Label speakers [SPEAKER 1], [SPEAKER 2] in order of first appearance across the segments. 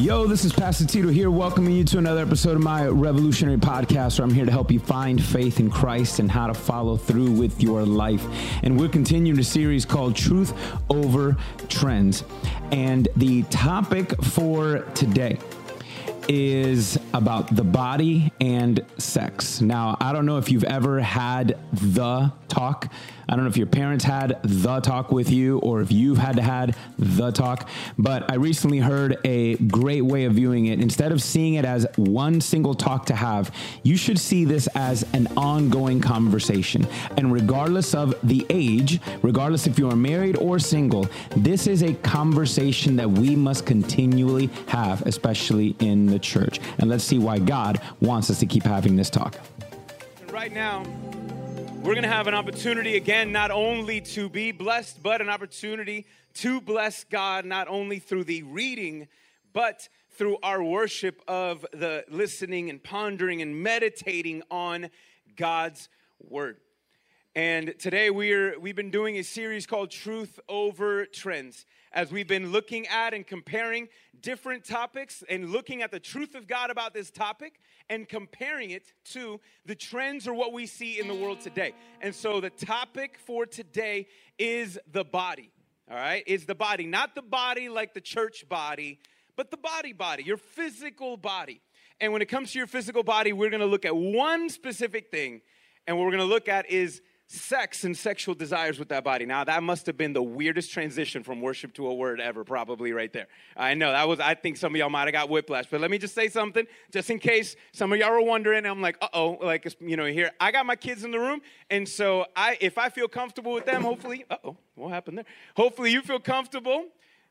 [SPEAKER 1] Yo, this is Pastor Tito here, welcoming you to another episode of my revolutionary podcast where I'm here to help you find faith in Christ and how to follow through with your life. And we're continuing a series called Truth Over Trends. And the topic for today is about the body and sex. Now, I don't know if you've ever had the talk. I don't know if your parents had the talk with you or if you've had to had the talk, but I recently heard a great way of viewing it. Instead of seeing it as one single talk to have, you should see this as an ongoing conversation. And regardless of the age, regardless if you are married or single, this is a conversation that we must continually have, especially in the church. And let's see why God wants us to keep having this talk.
[SPEAKER 2] Right now, we're going to have an opportunity again, not only to be blessed, but an opportunity to bless God, not only through the reading, but through our worship of the listening and pondering and meditating on God's word. And today we're we've been doing a series called Truth Over Trends as we've been looking at and comparing different topics and looking at the truth of God about this topic and comparing it to the trends or what we see in the world today. And so the topic for today is the body. All right? Is the body, not the body like the church body, but the body body, your physical body. And when it comes to your physical body, we're going to look at one specific thing. And what we're going to look at is sex and sexual desires with that body. Now, that must have been the weirdest transition from worship to a word ever, probably right there. I know that was, I think some of y'all might have got whiplash, but let me just say something, just in case some of y'all are wondering. I'm like, uh oh, like, you know, here, I got my kids in the room, and so I, if I feel comfortable with them, hopefully, uh oh, what happened there? Hopefully, you feel comfortable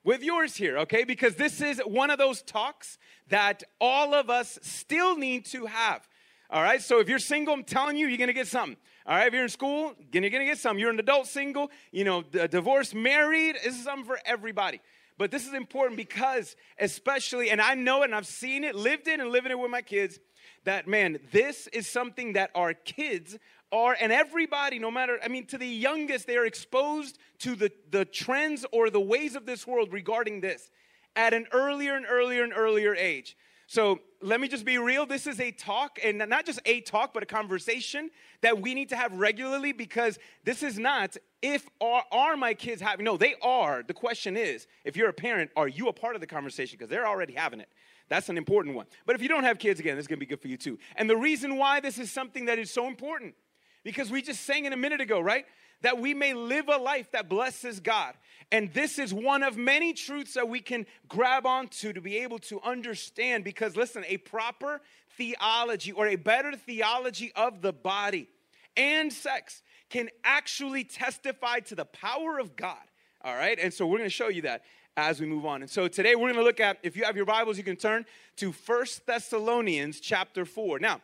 [SPEAKER 2] with yours here, okay? Because this is one of those talks that all of us still need to have. All right, so if you're single, I'm telling you, you're gonna get something. All right, if you're in school, you're gonna get something. You're an adult single, you know, divorced, married, this is something for everybody. But this is important because, especially, and I know it and I've seen it, lived it, and living it with my kids, that man, this is something that our kids are, and everybody, no matter, I mean, to the youngest, they are exposed to the, the trends or the ways of this world regarding this at an earlier and earlier and earlier age. So let me just be real. This is a talk, and not just a talk, but a conversation that we need to have regularly because this is not if are, are my kids having, no, they are. The question is, if you're a parent, are you a part of the conversation? Because they're already having it. That's an important one. But if you don't have kids, again, this is gonna be good for you too. And the reason why this is something that is so important, because we just sang it a minute ago, right? That we may live a life that blesses God. And this is one of many truths that we can grab onto to be able to understand. Because listen, a proper theology or a better theology of the body and sex can actually testify to the power of God. All right, and so we're gonna show you that as we move on. And so today we're gonna look at, if you have your Bibles, you can turn to First Thessalonians chapter 4. Now,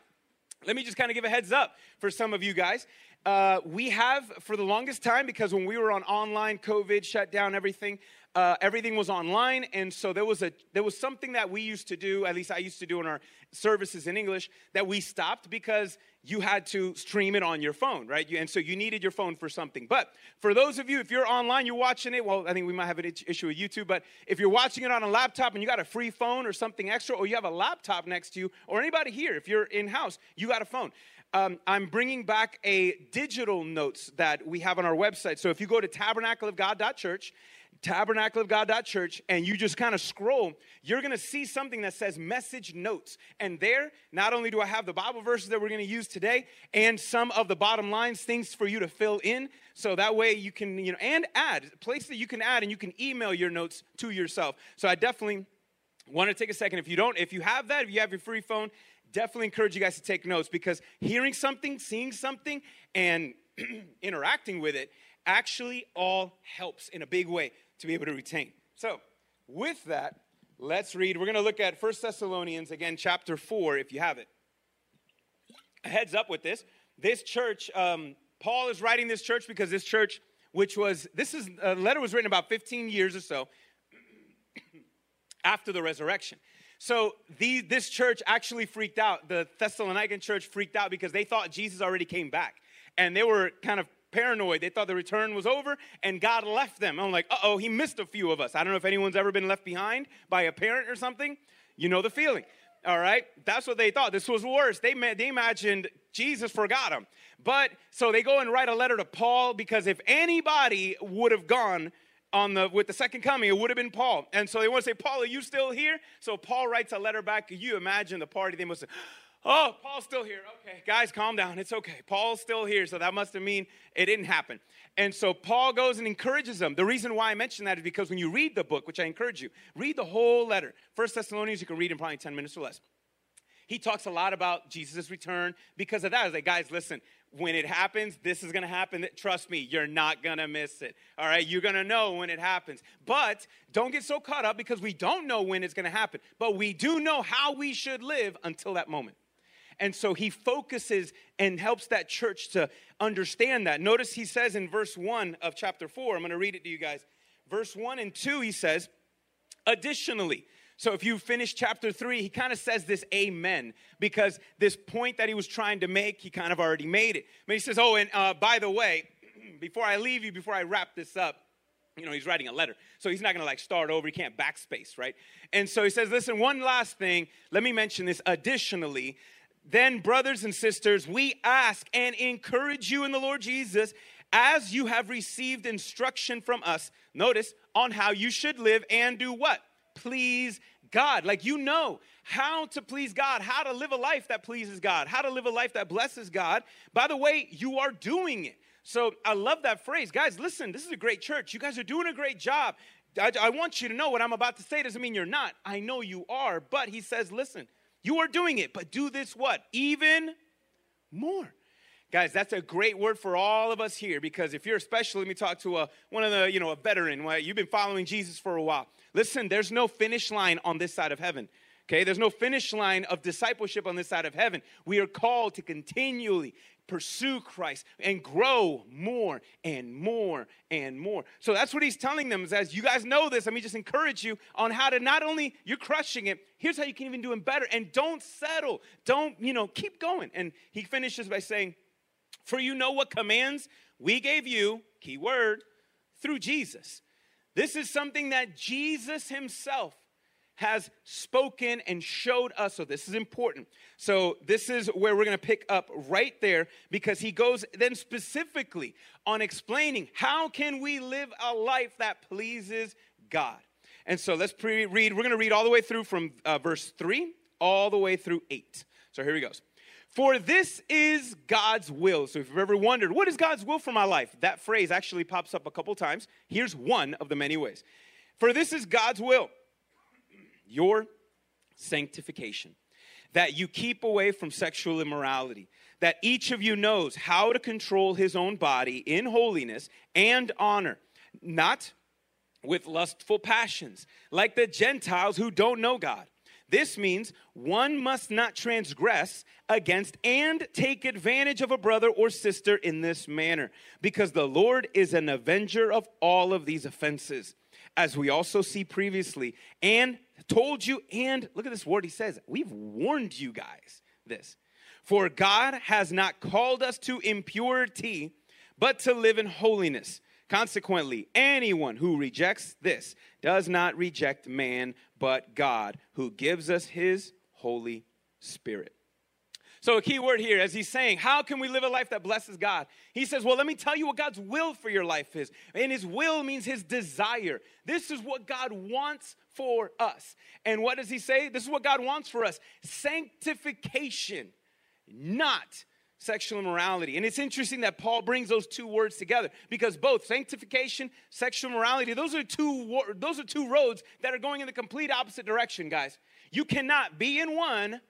[SPEAKER 2] let me just kind of give a heads up for some of you guys uh, we have for the longest time because when we were on online covid shut down everything uh, everything was online. And so there was a there was something that we used to do at least i used to do in our services in english that we stopped because you had to stream it on your phone right? You, and so you needed your phone for something. But for those of you if you're online you're watching it well i think we might have an issue with youtube but if you're watching it on a laptop and you got a free phone or something extra or you have a laptop next to you or anybody here if you're in house you got a phone um, I'm bringing back a digital notes that we have on our website. So if you go to tabernacleofgod.church, tabernacleofgod.church, and you just kind of scroll, you're going to see something that says message notes. And there, not only do I have the Bible verses that we're going to use today and some of the bottom lines, things for you to fill in. So that way you can, you know, and add, place that you can add and you can email your notes to yourself. So I definitely want to take a second. If you don't, if you have that, if you have your free phone, definitely encourage you guys to take notes because hearing something, seeing something, and interacting with it actually all helps in a big way to be able to retain. So, with that, let's read. We're going to look at First Thessalonians, again, chapter 4, if you have it. A heads up with this. This church, um, Paul is writing this church because this church, which was, this is, a letter was written about 15 years or so after the resurrection. So this church actually freaked out. The Thessalonican church freaked out because they thought Jesus already came back. And they were kind of paranoid. They thought the return was over and God left them. I'm like, uh oh, he missed a few of us. I don't know if anyone's ever been left behind by a parent or something. You know the feeling. All right? That's what they thought. This was worse. They, they imagined Jesus forgot them. But so they go and write a letter to Paul because if anybody would have gone, on the with the second coming, it would have been Paul. And so they want to say, Paul, are you still here? So Paul writes a letter back. You imagine the party they must have. Oh, Paul's still here. Okay, guys, calm down. It's okay. Paul's still here. So that must have mean it didn't happen. And so Paul goes and encourages them. The reason why I mention that is because when you read the book, which I encourage you, read the whole letter. First Thessalonians, you can read in probably 10 minutes or less. He talks a lot about Jesus' return because of that. I was like, guys, listen, when it happens, this is going to happen. Trust me, you're not going to miss it. All right, you're going to know when it happens. But don't get so caught up because we don't know when it's going to happen. But we do know how we should live until that moment. And so he focuses and helps that church to understand that. Notice he says in verse 1 of chapter 4, I'm going to read it to you guys. Verse 1 and 2, he says, Additionally, so if you finish chapter three, he kind of says this amen because this point that he was trying to make, he kind of already made it. But he says, Oh, and uh, by the way, before I leave you, before I wrap this up, you know, he's writing a letter. So he's not going to like start over. He can't backspace, right? And so he says, Listen, one last thing. Let me mention this. Additionally, then, brothers and sisters, we ask and encourage you in the Lord Jesus as you have received instruction from us. Notice on how you should live and do what? Please God. Like you know how to please God, how to live a life that pleases God, how to live a life that blesses God. By the way, you are doing it. So I love that phrase. Guys, listen, this is a great church. You guys are doing a great job. I, I want you to know what I'm about to say doesn't mean you're not. I know you are. But he says, listen, you are doing it, but do this what? Even more. Guys, that's a great word for all of us here because if you're special, let me talk to a, one of the, you know, a veteran. Well, you've been following Jesus for a while. Listen, there's no finish line on this side of heaven. Okay, there's no finish line of discipleship on this side of heaven. We are called to continually pursue Christ and grow more and more and more. So that's what he's telling them is as you guys know this, let me just encourage you on how to not only you're crushing it, here's how you can even do it better and don't settle. Don't, you know, keep going. And he finishes by saying, "For you know what commands we gave you, key word, through Jesus." This is something that Jesus himself has spoken and showed us. So this is important. So this is where we're going to pick up right there because he goes then specifically on explaining how can we live a life that pleases God. And so let's pre- read. We're going to read all the way through from uh, verse 3 all the way through 8. So here he goes. For this is God's will. So if you've ever wondered, what is God's will for my life? That phrase actually pops up a couple times. Here's one of the many ways. For this is God's will your sanctification, that you keep away from sexual immorality, that each of you knows how to control his own body in holiness and honor, not with lustful passions, like the Gentiles who don't know God this means one must not transgress against and take advantage of a brother or sister in this manner, because the Lord is an avenger of all of these offenses, as we also see previously, and told you, and look at this word he says, we've warned you guys this. For God has not called us to impurity, but to live in holiness. Consequently, anyone who rejects this does not reject man, but God, who gives us his Holy Spirit. So, a key word here, as he's saying, how can we live a life that blesses God? He says, Well, let me tell you what God's will for your life is. And his will means his desire. This is what God wants for us. And what does he say? This is what God wants for us sanctification, not sexual immorality. And it's interesting that Paul brings those two words together because both sanctification, sexual morality, those are two those are two roads that are going in the complete opposite direction, guys. You cannot be in one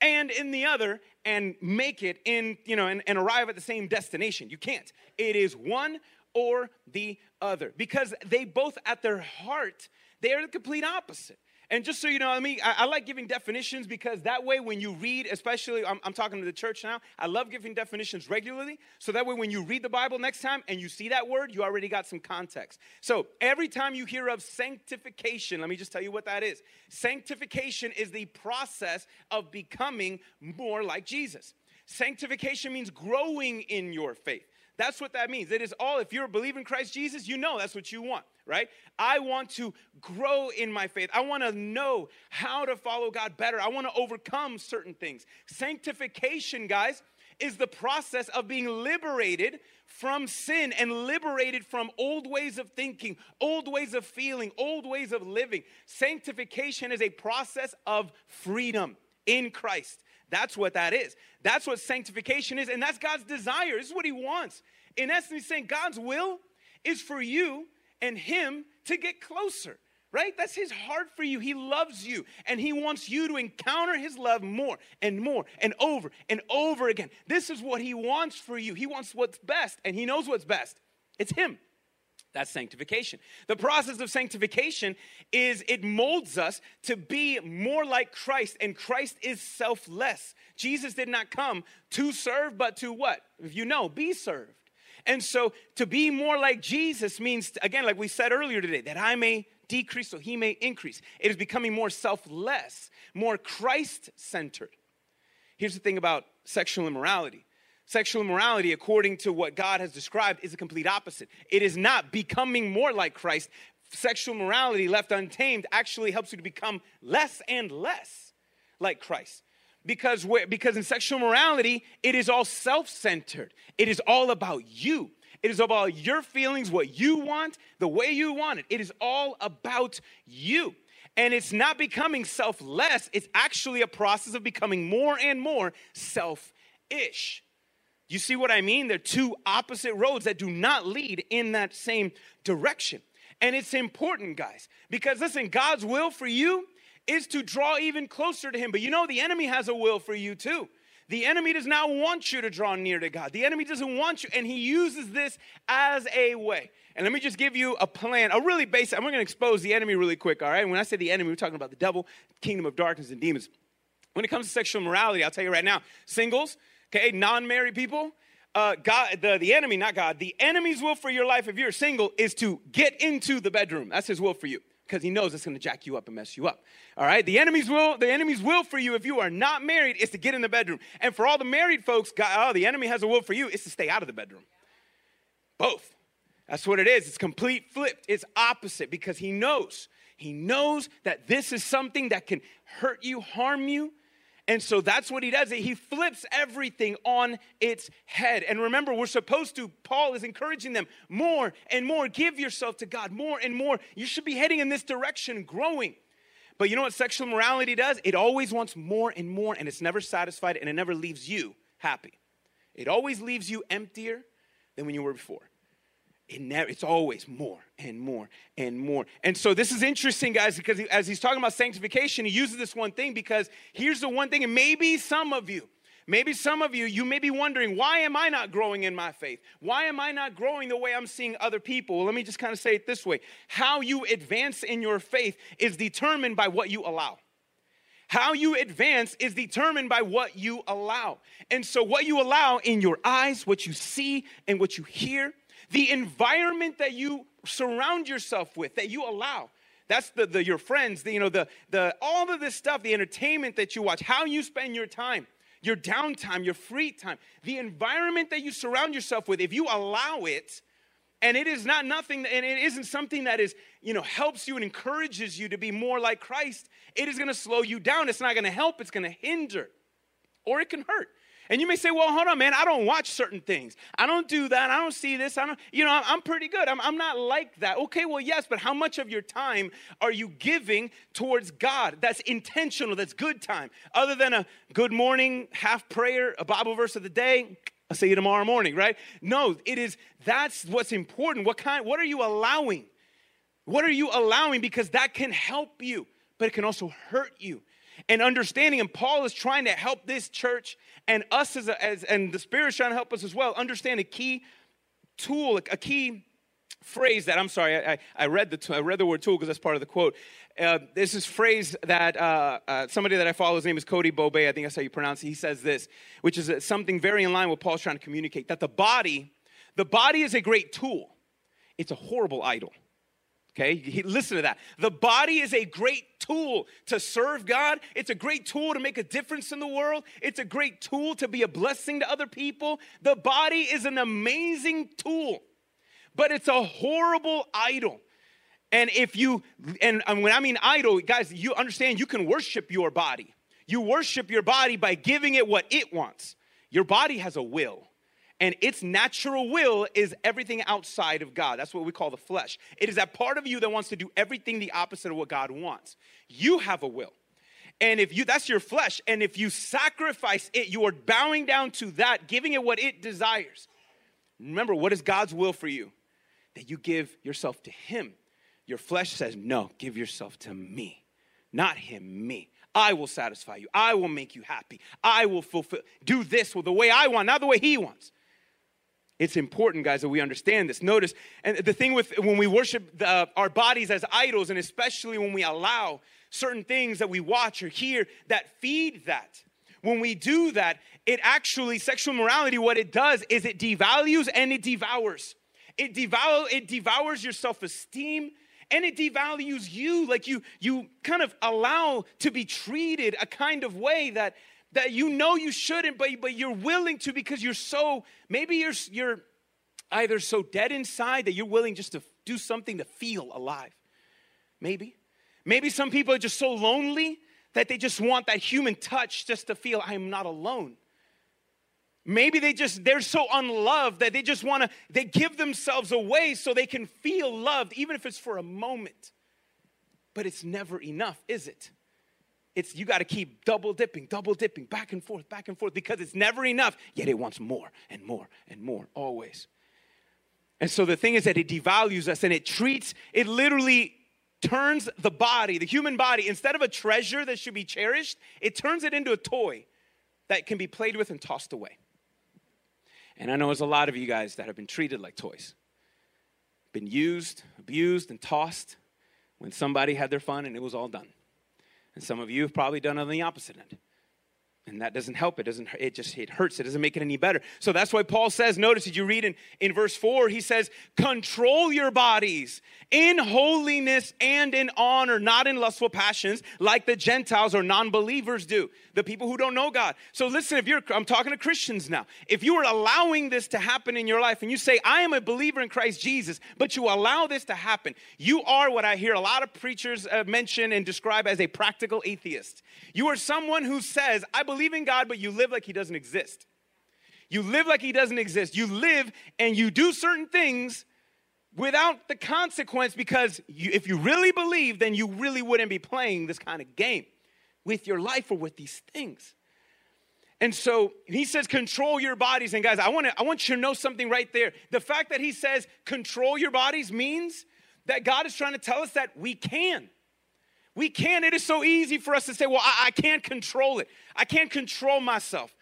[SPEAKER 2] and in the other and make it in, you know, and, and arrive at the same destination. You can't. It is one or the other because they both at their heart, they are the complete opposite. And just so you know, I mean, I, I, like giving definitions because that way, when you read, especially, I'm, I'm, talking to the church now, I love giving definitions regularly. So that way, when you read the Bible next time and you see that word, you already got some context. So every time you hear of sanctification, let me just tell you what that is. Sanctification is the process of becoming more like Jesus. Sanctification means growing in your faith. That's what that means. It is all, if you're a believer in Christ Jesus, you know that's what you want, right? I want to grow in my faith. I want to know how to follow God better. I want to overcome certain things. Sanctification, guys, is the process of being liberated from sin and liberated from old ways of thinking, old ways of feeling, old ways of living. Sanctification is a process of freedom in Christ. That's what that is. That's what sanctification is, and that's God's desire. This is what He wants. In essence, He's saying God's will is for you and Him to get closer right? That's his heart for you. He loves you and he wants you to encounter his love more and more and over and over again. This is what he wants for you. He wants what's best and he knows what's best. It's him. That's sanctification. The process of sanctification is it molds us to be more like Christ, and Christ is selfless. Jesus did not come to serve, but to what? If you know, be served. And so to be more like Jesus means, again, like we said earlier today, that I may decrease so he may increase. It is becoming more selfless, more Christ centered. Here's the thing about sexual immorality sexual immorality, according to what God has described, is a complete opposite. It is not becoming more like Christ. Sexual morality, left untamed, actually helps you to become less and less like Christ. Because, because in sexual morality, it is all self centered, it is all about you. It is about your feelings, what you want, the way you want it. It is all about you. And it's not becoming selfless, it's actually a process of becoming more and more selfish. You see what I mean? They're two opposite roads that do not lead in that same direction. And it's important, guys, because listen, God's will for you is to draw even closer to Him. But you know, the enemy has a will for you too. The enemy does not want you to draw near to God. The enemy doesn't want you, and he uses this as a way. And let me just give you a plan, a really basic. I'm going to expose the enemy really quick, all right? When I say the enemy, we're talking about the devil, kingdom of darkness, and demons. When it comes to sexual morality, I'll tell you right now singles, okay, non married people, uh, God, the, the enemy, not God, the enemy's will for your life if you're single is to get into the bedroom. That's his will for you because he knows it's going to jack you up and mess you up. All right? The enemy's will, the enemy's will for you if you are not married is to get in the bedroom. And for all the married folks, God, oh, the enemy has a will for you is to stay out of the bedroom. Both. That's what it is. It's complete flipped. It's opposite because he knows. He knows that this is something that can hurt you, harm you, and so that's what he does. He flips everything on its head. And remember, we're supposed to, Paul is encouraging them more and more. Give yourself to God more and more. You should be heading in this direction, growing. But you know what sexual morality does? It always wants more and more, and it's never satisfied, and it never leaves you happy. It always leaves you emptier than when you were before. It never, it's always more and more and more. And so this is interesting, guys, because as he's talking about sanctification, he uses this one thing because here's the one thing, and maybe some of you, maybe some of you, you may be wondering, why am I not growing in my faith? Why am I not growing the way I'm seeing other people? Well, let me just kind of say it this way how you advance in your faith is determined by what you allow. How you advance is determined by what you allow. And so, what you allow in your eyes, what you see, and what you hear, the environment that you surround yourself with, that you allow. That's the, the your friends, the, you know, the, the all of this stuff, the entertainment that you watch, how you spend your time, your downtime, your free time, the environment that you surround yourself with, if you allow it, and it is not nothing, and it isn't something that is, you know, helps you and encourages you to be more like Christ, it is gonna slow you down. It's not gonna help, it's gonna hinder, or it can hurt. And you may say, well, hold on, man, I don't watch certain things. I don't do that. I don't see this. I don't, you know, I'm pretty good. I'm, I'm not like that. Okay, well, yes, but how much of your time are you giving towards God? That's intentional, that's good time. Other than a good morning, half prayer, a Bible verse of the day, I'll see you tomorrow morning, right? No, it is, that's what's important. What kind, what are you allowing? What are you allowing? Because that can help you, but it can also hurt you and understanding. And Paul is trying to help this church and us as, a, as and the Spirit is trying to help us as well understand a key tool, a key phrase that I'm sorry, I, I read the I read the word tool because that's part of the quote. Uh, this is phrase that uh, uh, somebody that I follow, his name is Cody Bobay, I think that's how you pronounce it. He says this, which is something very in line with Paul's trying to communicate that the body, the body is a great tool. It's a horrible idol. Okay, listen to that. The body is a great tool to serve God. It's a great tool to make a difference in the world. It's a great tool to be a blessing to other people. The body is an amazing tool, but it's a horrible idol. And if you, and when I mean idol, guys, you understand you can worship your body. You worship your body by giving it what it wants. Your body has a will and its natural will is everything outside of God. That's what we call the flesh. It is that part of you that wants to do everything the opposite of what God wants. You have a will. And if you that's your flesh and if you sacrifice it, you are bowing down to that, giving it what it desires. Remember, what is God's will for you? That you give yourself to him. Your flesh says, "No, give yourself to me." Not him, me. I will satisfy you. I will make you happy. I will fulfill do this with the way I want, not the way he wants. It's important, guys, that we understand this. Notice, and the thing with when we worship the, our bodies as idols, and especially when we allow certain things that we watch or hear that feed that, when we do that, it actually, sexual morality, what it does is it devalues and it devours. It, devour, it devours your self esteem and it devalues you. Like you, you kind of allow to be treated a kind of way that that you know you shouldn't, but, but you're willing to because you're so, maybe you're, you're either so dead inside that you're willing just to do something to feel alive. Maybe. Maybe some people are just so lonely that they just want that human touch just to feel I'm not alone. Maybe they just they're so unloved that they just want to they give themselves away so they can feel loved even if it's for a moment. But it's never enough, is it? It's you got to keep double dipping, double dipping, back and forth, back and forth, because it's never enough. Yet it wants more and more and more, always. And so the thing is that it devalues us and it treats, it literally turns the body, the human body, instead of a treasure that should be cherished, it turns it into a toy that can be played with and tossed away. And I know there's a lot of you guys that have been treated like toys, been used, abused, and tossed when somebody had their fun and it was all done. And some of you have probably done it on the opposite end and that doesn't help. It doesn't it just it hurts. It doesn't make it any better. So that's why paul says notice did you read in, in verse 4 he says control your bodies in holiness and in honor not in lustful passions like the gentiles or non-believers do the people who don't know god. So listen if you're i'm talking to christians now. If you are allowing this to happen in your life and you say i am a believer in christ jesus but you allow this to happen you are what i hear a lot of preachers uh, mention and describe as a practical atheist. You are someone who says i believe believe in God, but you live like He doesn't exist. You live like He doesn't exist. You live and you do certain things without the consequence because you, if you really believe, then you really wouldn't be playing this kind of game with your life or with these things. And so he says, control your bodies. And guys, I want, to, I want you to know something right there. The fact that he says, control your bodies means that God is trying to tell us that we can. We can't. It is so easy for us to say, well, I, I can't control it. I can't control myself.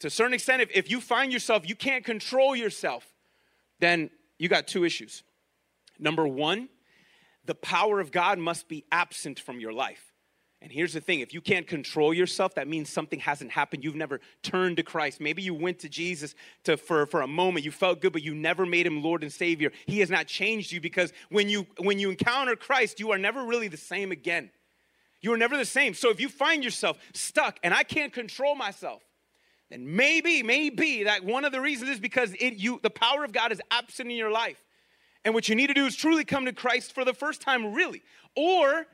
[SPEAKER 2] To a certain extent, if, if you find yourself, you can't control yourself, then you got two issues. Number one, the power of God must be absent from your life. And here's the thing if you can't control yourself, that means something hasn't happened. You've never turned to Christ. Maybe you went to Jesus to, for, for a moment, you felt good, but you never made him Lord and Savior. He has not changed you because when you, when you encounter Christ, you are never really the same again. You are never the same. So if you find yourself stuck and I can't control myself, then maybe, maybe that one of the reasons is because it, you, the power of God is absent in your life. And what you need to do is truly come to Christ for the first time, really. Or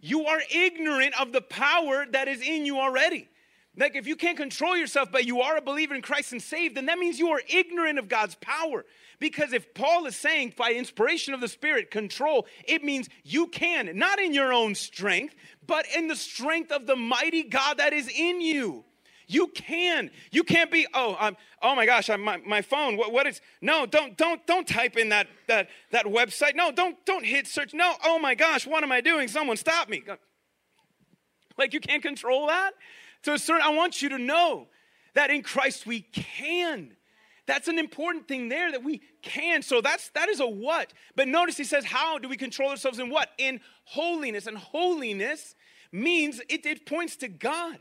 [SPEAKER 2] you are ignorant of the power that is in you already. Like if you can't control yourself, but you are a believer in Christ and saved, then that means you are ignorant of God's power. Because if Paul is saying by inspiration of the Spirit, control, it means you can, not in your own strength, but in the strength of the mighty God that is in you. You can. You can't be, oh, I'm, oh my gosh, I'm, my, my phone, what, what is, no, don't, don't, don't type in that, that, that website. No, don't, don't hit search. No, oh my gosh, what am I doing? Someone stop me. Like you can't control that? So, certain, I want you to know that in Christ we can. That's an important thing there that we can. So that's that is a what. But notice he says, how do we control ourselves in what? In holiness. And holiness means it, it points to God.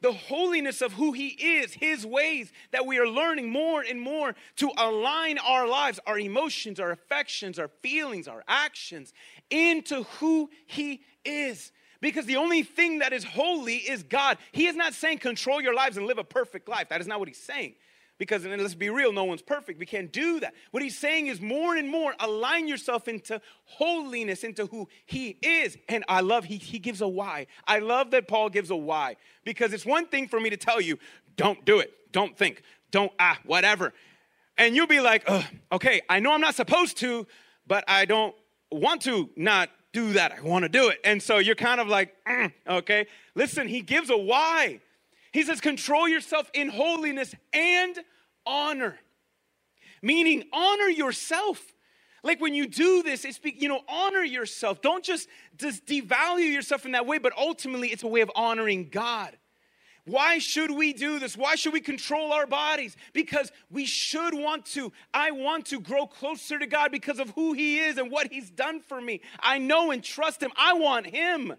[SPEAKER 2] The holiness of who He is, His ways, that we are learning more and more to align our lives, our emotions, our affections, our feelings, our actions into who He is. Because the only thing that is holy is God. He is not saying control your lives and live a perfect life. That is not what He's saying because let's be real, no one's perfect. We can't do that. What he's saying is more and more align yourself into holiness, into who he is. And I love he, he gives a why. I love that Paul gives a why because it's one thing for me to tell you, don't do it, don't think, don't ah, whatever. And you'll be like, okay, I know I'm not supposed to, but I don't want to not do that. I want to do it. And so you're kind of like, mm, okay. Listen, he gives a why. He says, control yourself in holiness and honor. Meaning, honor yourself. Like when you do this, it's, you know, honor yourself. Don't just, just devalue yourself in that way, but ultimately it's a way of honoring God. Why should we do this? Why should we control our bodies? Because we should want to. I want to grow closer to God because of who He is and what He's done for me. I know and trust Him. I want Him.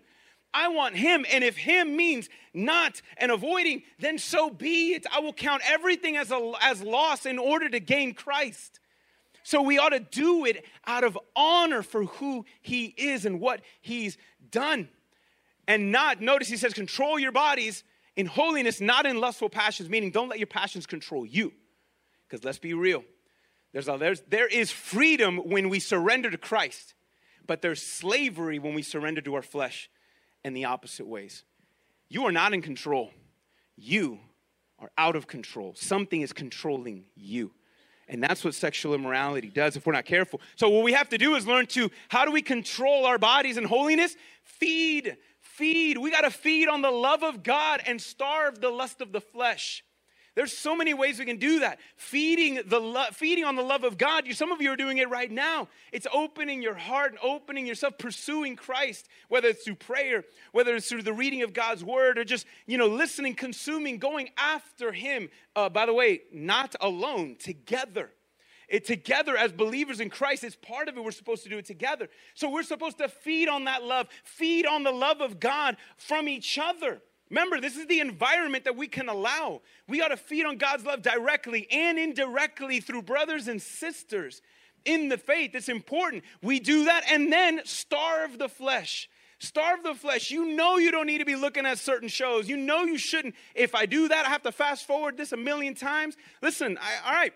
[SPEAKER 2] I want him. And if him means not and avoiding, then so be it. I will count everything as, a, as loss in order to gain Christ. So we ought to do it out of honor for who he is and what he's done. And not, notice he says, control your bodies in holiness, not in lustful passions, meaning don't let your passions control you. Because let's be real, there's a, there's, there is freedom when we surrender to Christ, but there's slavery when we surrender to our flesh and the opposite ways. You are not in control. You are out of control. Something is controlling you. And that's what sexual immorality does if we're not careful. So, what we have to do is learn to how do we control our bodies in holiness? Feed, feed. We got to feed on the love of God and starve the lust of the flesh. There's so many ways we can do that. Feeding the lo- feeding on the love of God. You, some of you are doing it right now. It's opening your heart and opening yourself, pursuing Christ, whether it's through prayer, whether it's through the reading of God's word, or just you know listening, consuming, going after Him. Uh, by the way, not alone, together. It together as believers in Christ is part of it. We're supposed to do it together. So we're supposed to feed on that love, feed on the love of God from each other. Remember, this is the environment that we can allow. We ought to feed on God's love directly and indirectly through brothers and sisters in the faith. It's important. We do that and then starve the flesh. Starve the flesh. You know you don't need to be looking at certain shows. You know you shouldn't. If I do that, I have to fast forward this a million times. Listen, I, all right,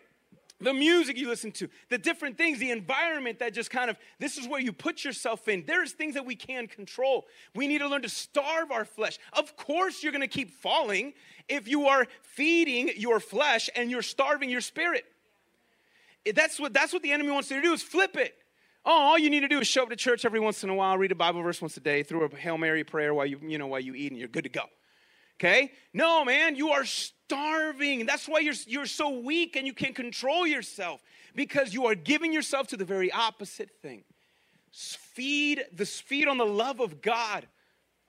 [SPEAKER 2] the music you listen to, the different things, the environment that just kind of, this is where you put yourself in. There's things that we can control. We need to learn to starve our flesh. Of course, you're going to keep falling if you are feeding your flesh and you're starving your spirit. That's what, that's what the enemy wants you to do is flip it. Oh, all you need to do is show up to church every once in a while, read a Bible verse once a day, throw a Hail Mary prayer while you, you know, while you eat, and you're good to go. Okay? No, man, you are starving. That's why you're, you're so weak and you can't control yourself because you are giving yourself to the very opposite thing. Feed the feed on the love of God,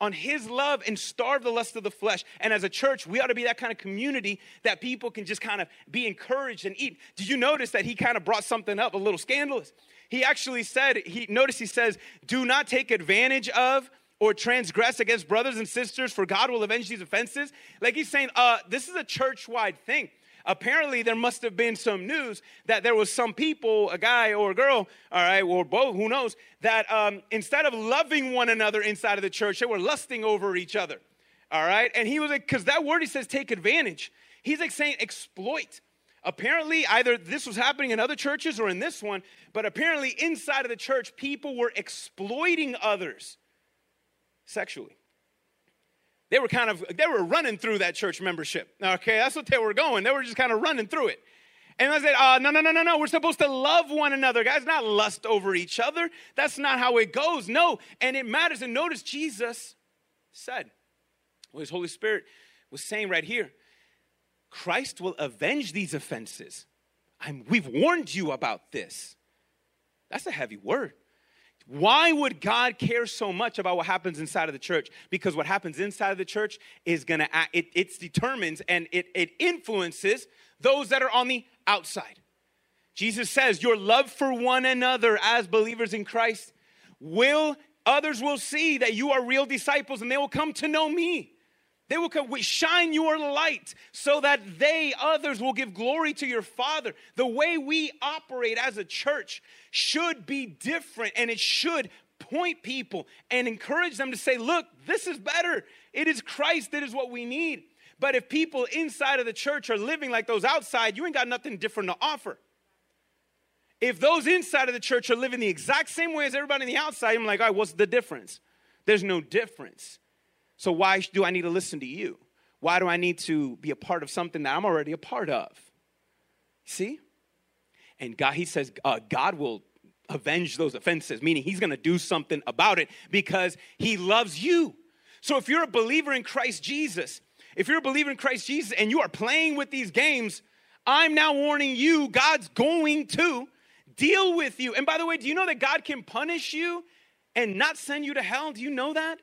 [SPEAKER 2] on His love, and starve the lust of the flesh. And as a church, we ought to be that kind of community that people can just kind of be encouraged and eat. Did you notice that he kind of brought something up a little scandalous? He actually said, he notice he says, do not take advantage of or transgress against brothers and sisters, for God will avenge these offenses. Like he's saying, uh, this is a church wide thing. Apparently, there must have been some news that there was some people, a guy or a girl, all right, or both, who knows, that um, instead of loving one another inside of the church, they were lusting over each other, all right? And he was like, because that word he says take advantage. He's like saying exploit. Apparently, either this was happening in other churches or in this one, but apparently inside of the church, people were exploiting others sexually. They were kind of, they were running through that church membership. Okay, that's what they were going. They were just kind of running through it. And I said, uh, no, no, no, no, no. We're supposed to love one another, guys, not lust over each other. That's not how it goes. No. And it matters. And notice Jesus said, his Holy Spirit was saying right here, Christ will avenge these offenses. I'm, we've warned you about this. That's a heavy word. Why would God care so much about what happens inside of the church? Because what happens inside of the church is going to, it, it determines and it, it influences those that are on the outside. Jesus says, Your love for one another as believers in Christ will, others will see that you are real disciples and they will come to know me. They will come, shine your light so that they, others, will give glory to your Father. The way we operate as a church should be different and it should point people and encourage them to say, look, this is better. It is Christ that is what we need. But if people inside of the church are living like those outside, you ain't got nothing different to offer. If those inside of the church are living the exact same way as everybody on the outside, I'm like, all right, what's the difference? There's no difference. So why do I need to listen to you? Why do I need to be a part of something that I'm already a part of? See? And God, he says, uh, God will avenge those offenses, meaning he's gonna do something about it because he loves you. So if you're a believer in Christ Jesus, if you're a believer in Christ Jesus and you are playing with these games, I'm now warning you, God's going to deal with you. And by the way, do you know that God can punish you and not send you to hell? Do you know that?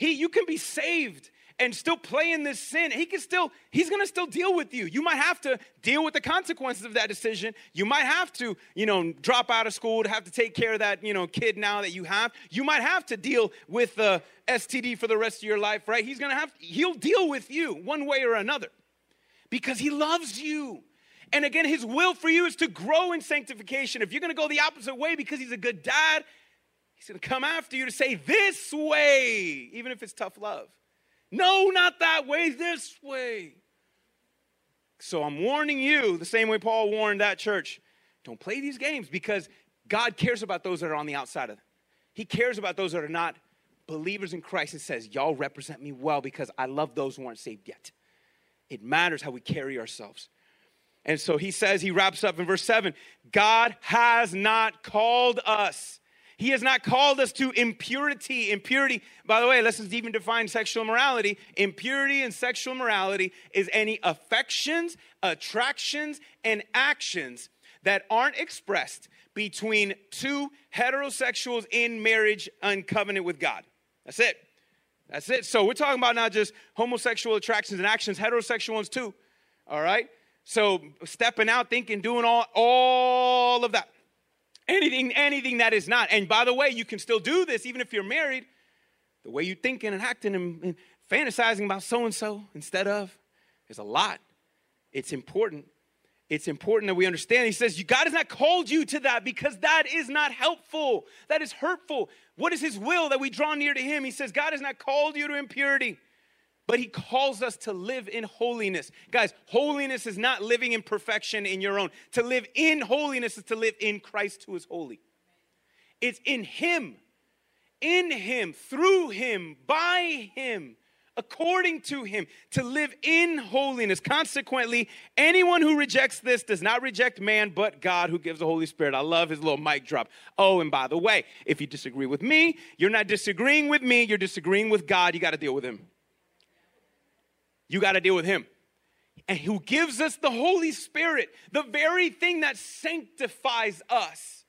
[SPEAKER 2] He, you can be saved and still play in this sin. He can still, he's gonna still deal with you. You might have to deal with the consequences of that decision. You might have to, you know, drop out of school to have to take care of that, you know, kid now that you have. You might have to deal with the STD for the rest of your life, right? He's gonna have, he'll deal with you one way or another because he loves you. And again, his will for you is to grow in sanctification. If you're gonna go the opposite way because he's a good dad, he's gonna come after you to say, This way, even if it's tough love. No, not that way, this way. So I'm warning you the same way Paul warned that church don't play these games because God cares about those that are on the outside of it. He cares about those that are not believers in Christ and says, Y'all represent me well because I love those who aren't saved yet. It matters how we carry ourselves. And so he says, he wraps up in verse 7 God has not called us. He has not called us to impurity. Impurity, by the way, let's just even define sexual morality. Impurity and sexual morality is any affections, attractions, and actions that aren't expressed between two heterosexuals in marriage and covenant with God. That's it. That's it. So we're talking about not just homosexual attractions and actions, heterosexual ones too. All right? So stepping out, thinking, doing all, all of that. Anything, anything that is not. And by the way, you can still do this even if you're married. The way you're thinking and acting and, and fantasizing about so and so instead of, there's a lot. It's important. It's important that we understand. He says, God has not called you to that because that is not helpful. That is hurtful. What is His will that we draw near to Him? He says, God has not called you to impurity but he calls us to live in holiness. Guys, holiness is not living in perfection in your own. To live in holiness is to live in Christ who is holy. It's in him, in him, through him, by him, according to him, to live in holiness. Consequently, anyone who rejects this does not reject man, but God who gives the Holy Spirit. I love his little mic drop. Oh, and by the way, if you disagree with me, you're not disagreeing with me, you're disagreeing with God. You got to deal with him you got to deal with him. And who gives us the Holy Spirit, the very thing that sanctifies us.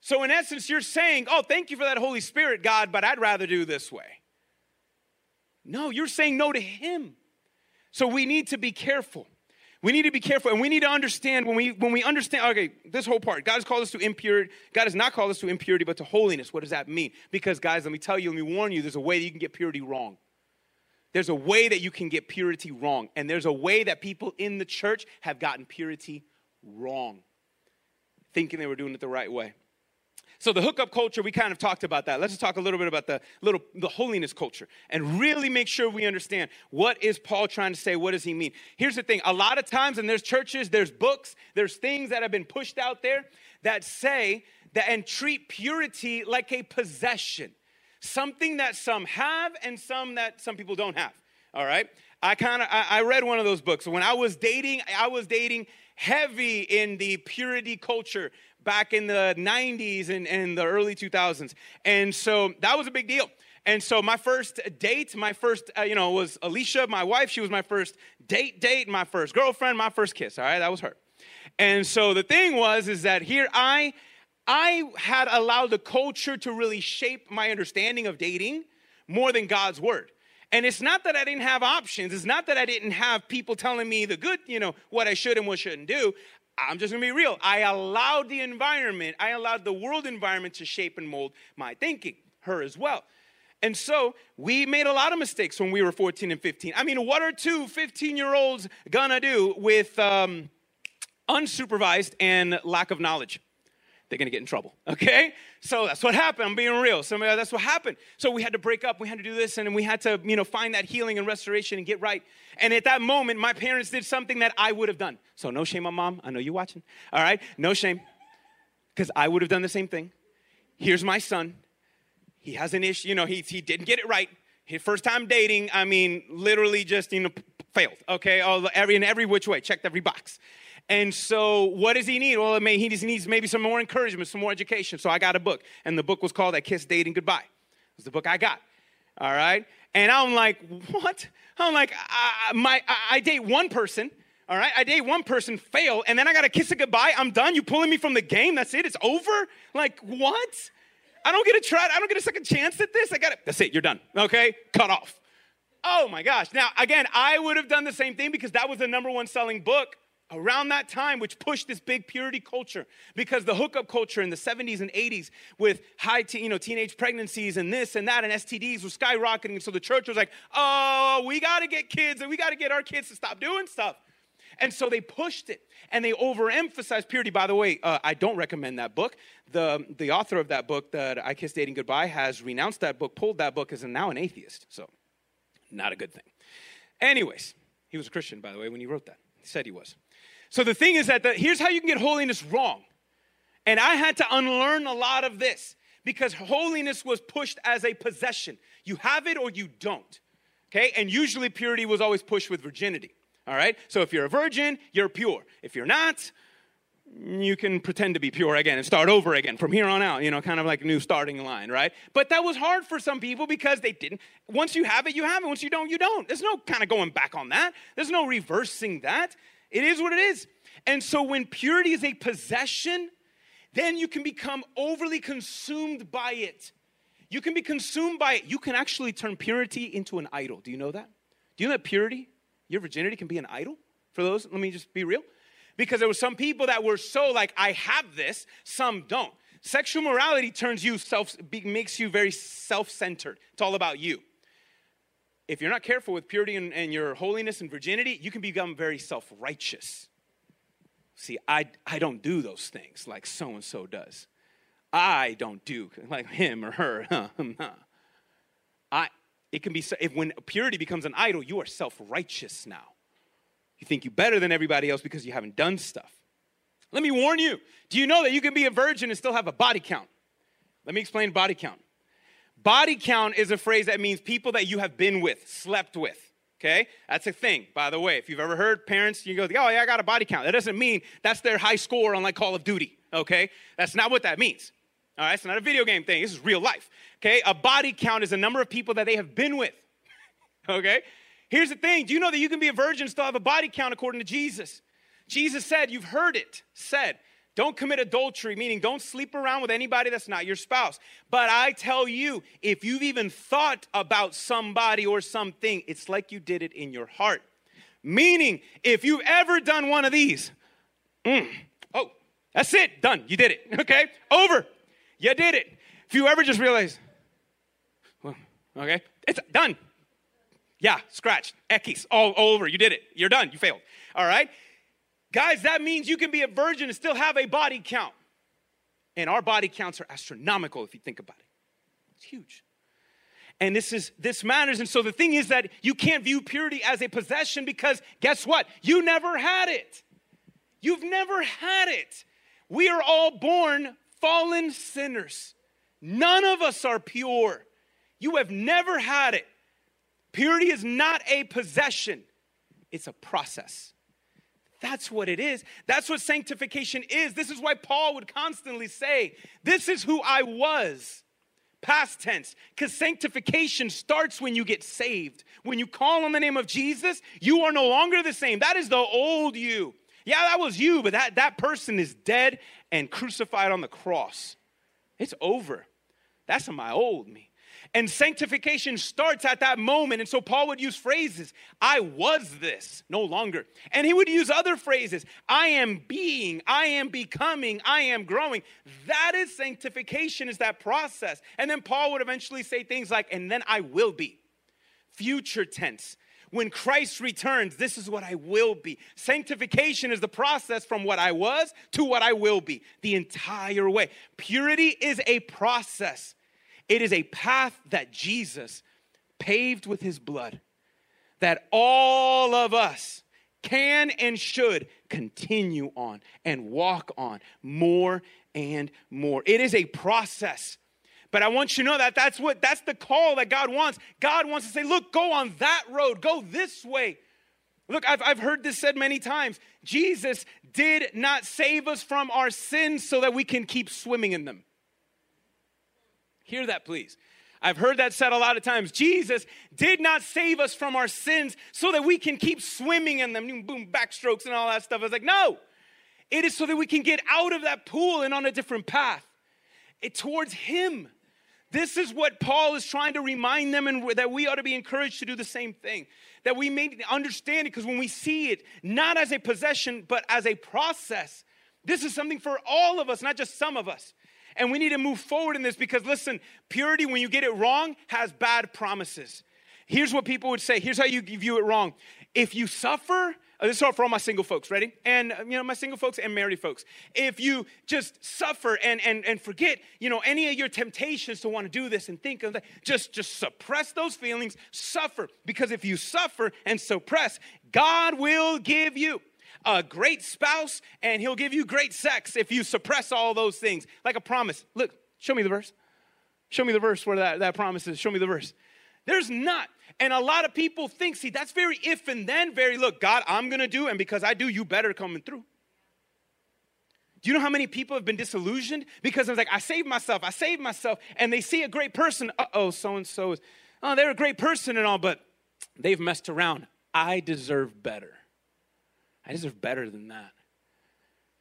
[SPEAKER 2] So, in essence, you're saying, Oh, thank you for that Holy Spirit, God, but I'd rather do this way. No, you're saying no to Him. So, we need to be careful. We need to be careful and we need to understand when we when we understand okay, this whole part. God has called us to impurity. God has not called us to impurity, but to holiness. What does that mean? Because guys, let me tell you, let me warn you, there's a way that you can get purity wrong. There's a way that you can get purity wrong, and there's a way that people in the church have gotten purity wrong, thinking they were doing it the right way. So the hookup culture, we kind of talked about that. Let's just talk a little bit about the little the holiness culture and really make sure we understand what is Paul trying to say? What does he mean? Here's the thing: a lot of times, and there's churches, there's books, there's things that have been pushed out there that say that and treat purity like a possession something that some have and some that some people don't have. All right. I kind of I, I read one of those books. When I was dating, I was dating heavy in the purity culture back in the 90s and, and the early 2000s. And so that was a big deal. And so my first date, my first, uh, you know, was Alicia, my wife. She was my first date, date, my first girlfriend, my first kiss. All right, that was her. And so the thing was, is that here I I had allowed the culture to really shape my understanding of dating more than God's word. And it's not that I didn't have options. It's not that I didn't have people telling me the good, you know, what I should and what shouldn't do. I'm just gonna be real. I allowed the environment, I allowed the world environment to shape and mold my thinking, her as well. And so we made a lot of mistakes when we were 14 and 15. I mean, what are two 15 year olds gonna do with um, unsupervised and lack of knowledge? They're gonna get in trouble, okay? So that's what happened. I'm being real. So uh, that's what happened. So we had to break up. We had to do this, and we had to, you know, find that healing and restoration and get right. And at that moment, my parents did something that I would have done. So no shame on mom. I know you're watching. All right, no shame, because I would have done the same thing. Here's my son. He has an issue. You know, he he didn't get it right. His first time dating. I mean, literally just you know failed. Okay, all every in every which way, checked every box. And so, what does he need? Well, he needs maybe some more encouragement, some more education. So, I got a book, and the book was called I Kiss Dating Goodbye. It was the book I got. All right? And I'm like, what? I'm like, I, my, I, I date one person. All right, I date one person, fail, and then I gotta kiss it goodbye. I'm done. You pulling me from the game? That's it. It's over. Like what? I don't get a try. I don't get a second chance at this. I got it. That's it. You're done. Okay, cut off. Oh my gosh. Now again, I would have done the same thing because that was the number one selling book around that time, which pushed this big purity culture because the hookup culture in the 70s and 80s with high te- you know, teenage pregnancies and this and that and STDs was skyrocketing. So the church was like, oh, we got to get kids and we got to get our kids to stop doing stuff. And so they pushed it and they overemphasized purity. By the way, uh, I don't recommend that book. The, the author of that book, that I kissed Dating Goodbye, has renounced that book, pulled that book, is now an atheist. So, not a good thing. Anyways, he was a Christian, by the way, when he wrote that. He said he was. So the thing is that the, here's how you can get holiness wrong. And I had to unlearn a lot of this because holiness was pushed as a possession. You have it or you don't. Okay? And usually purity was always pushed with virginity. All right? So if you're a virgin, you're pure. If you're not, you can pretend to be pure again and start over again from here on out, you know, kind of like a new starting line, right? But that was hard for some people because they didn't. Once you have it, you have it. Once you don't, you don't. There's no kind of going back on that. There's no reversing that. It is what it is. And so when purity is a possession, then you can become overly consumed by it. You can be consumed by it. You can actually turn purity into an idol. Do you know that? Do you know that purity, your virginity, can be an idol? For those, let me just be real. Because there were some people that were so like, I have this, some don't. Sexual morality turns you self, makes you very self centered. It's all about you if you're not careful with purity and, and your holiness and virginity, you can become very self righteous. See, I, I don't do those things like so and so does. I don't do like him or her. Hmm, I, it can be, if when purity becomes an idol, you are self righteous now. You think you're better than everybody else because you haven't done stuff. Let me warn you do you know that you can be a virgin and still have a body count? Let me explain body count. Body count is a phrase that means people that you have been with, slept with. Okay? That's a thing, by the way. If you've ever heard parents, you go, oh, yeah, I got a body count. That doesn't mean that's their high score on like Call of Duty. Okay? That's not what that means. All right? It's not a video game thing. This is real life. Okay? A body count is a number of people that they have been with. okay? Here's the thing do you know that you can be a virgin still have a body count according to Jesus? Jesus said, you've heard it said, don't commit adultery, meaning don't sleep around with anybody that's not your spouse. But I tell you, if you've even thought about somebody or something, it's like you did it in your heart. Meaning, if you've ever done one of these, mm, oh, that's it, done, you did it, okay? Over, you did it. If you ever just realize, well, okay, it's done. Yeah, scratch, Ekis, all, all over, you did it, you're done, you failed, all right? Guys, that means you can be a virgin and still have a body count. And our body counts are astronomical if you think about it. It's huge. And this is this matters. And so the thing is that you can't view purity as a possession because guess what? You never had it. You've never had it. We are all born fallen sinners. None of us are pure. You have never had it. Purity is not a possession, it's a process. That's what it is. That's what sanctification is. This is why Paul would constantly say, This is who I was. Past tense, because sanctification starts when you get saved. When you call on the name of Jesus, you are no longer the same. That is the old you. Yeah, that was you, but that, that person is dead and crucified on the cross. It's over. That's my old me. And sanctification starts at that moment. And so Paul would use phrases I was this, no longer. And he would use other phrases I am being, I am becoming, I am growing. That is sanctification, is that process. And then Paul would eventually say things like, and then I will be. Future tense. When Christ returns, this is what I will be. Sanctification is the process from what I was to what I will be the entire way. Purity is a process. It is a path that Jesus paved with his blood that all of us can and should continue on and walk on more and more. It is a process. But I want you to know that that's what that's the call that God wants. God wants to say, "Look, go on that road. Go this way." Look, I've, I've heard this said many times. Jesus did not save us from our sins so that we can keep swimming in them. Hear that, please. I've heard that said a lot of times. Jesus did not save us from our sins so that we can keep swimming in them, boom, backstrokes and all that stuff. I was like, no, it is so that we can get out of that pool and on a different path it, towards Him. This is what Paul is trying to remind them, and that we ought to be encouraged to do the same thing. That we may understand it, because when we see it not as a possession, but as a process, this is something for all of us, not just some of us. And we need to move forward in this because, listen, purity, when you get it wrong, has bad promises. Here's what people would say. Here's how you view it wrong. If you suffer, uh, this is all for all my single folks, ready? And uh, you know, my single folks and married folks. If you just suffer and and and forget, you know, any of your temptations to want to do this and think of that, just just suppress those feelings, suffer. Because if you suffer and suppress, God will give you a great spouse and he'll give you great sex if you suppress all those things. Like a promise. Look, show me the verse. Show me the verse where that, that promise is. Show me the verse. There's not. And a lot of people think, see, that's very if and then, very look, God, I'm gonna do, and because I do, you better coming through. Do you know how many people have been disillusioned? Because I was like, I saved myself, I saved myself, and they see a great person. Uh oh, so and so is, oh, they're a great person and all, but they've messed around. I deserve better. I deserve better than that.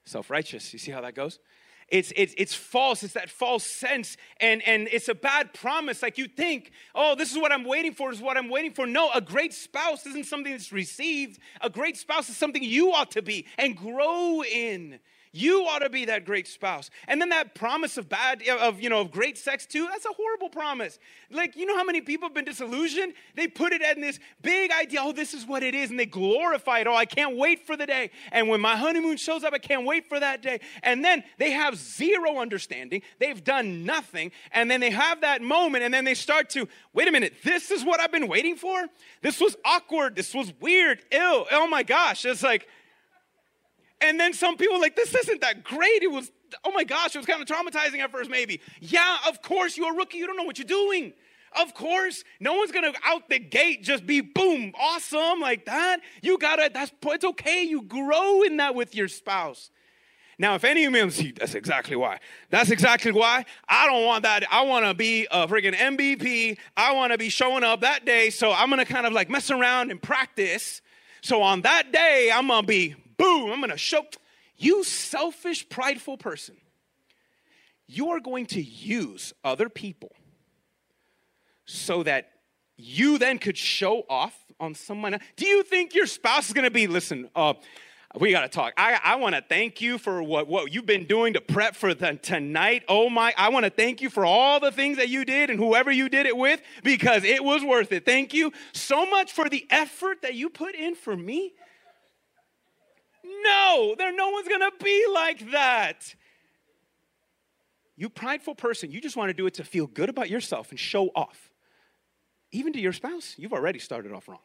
[SPEAKER 2] Self righteous. You see how that goes? It's, it's, it's false. It's that false sense. And, and it's a bad promise. Like you think, oh, this is what I'm waiting for, is what I'm waiting for. No, a great spouse isn't something that's received. A great spouse is something you ought to be and grow in. You ought to be that great spouse. And then that promise of bad, of, you know, of great sex too, that's a horrible promise. Like, you know how many people have been disillusioned? They put it in this big idea, oh, this is what it is, and they glorify it. Oh, I can't wait for the day. And when my honeymoon shows up, I can't wait for that day. And then they have zero understanding. They've done nothing. And then they have that moment, and then they start to, wait a minute, this is what I've been waiting for? This was awkward. This was weird. Ew. Oh my gosh. It's like, and then some people like, this isn't that great. It was, oh my gosh, it was kind of traumatizing at first, maybe. Yeah, of course, you're a rookie. You don't know what you're doing. Of course, no one's gonna out the gate just be boom, awesome like that. You gotta, that's it's okay. You grow in that with your spouse. Now, if any of you see, that's exactly why. That's exactly why I don't want that. I want to be a freaking MVP. I want to be showing up that day. So I'm gonna kind of like mess around and practice. So on that day, I'm gonna be boom, I'm gonna show. You selfish, prideful person, you are going to use other people so that you then could show off on someone. Do you think your spouse is gonna be, listen, uh, we got to talk. I, I want to thank you for what, what you've been doing to prep for the, tonight. Oh my, I want to thank you for all the things that you did and whoever you did it with because it was worth it. Thank you so much for the effort that you put in for me. No, there no one's gonna be like that. You prideful person, you just want to do it to feel good about yourself and show off. Even to your spouse, you've already started off wrong.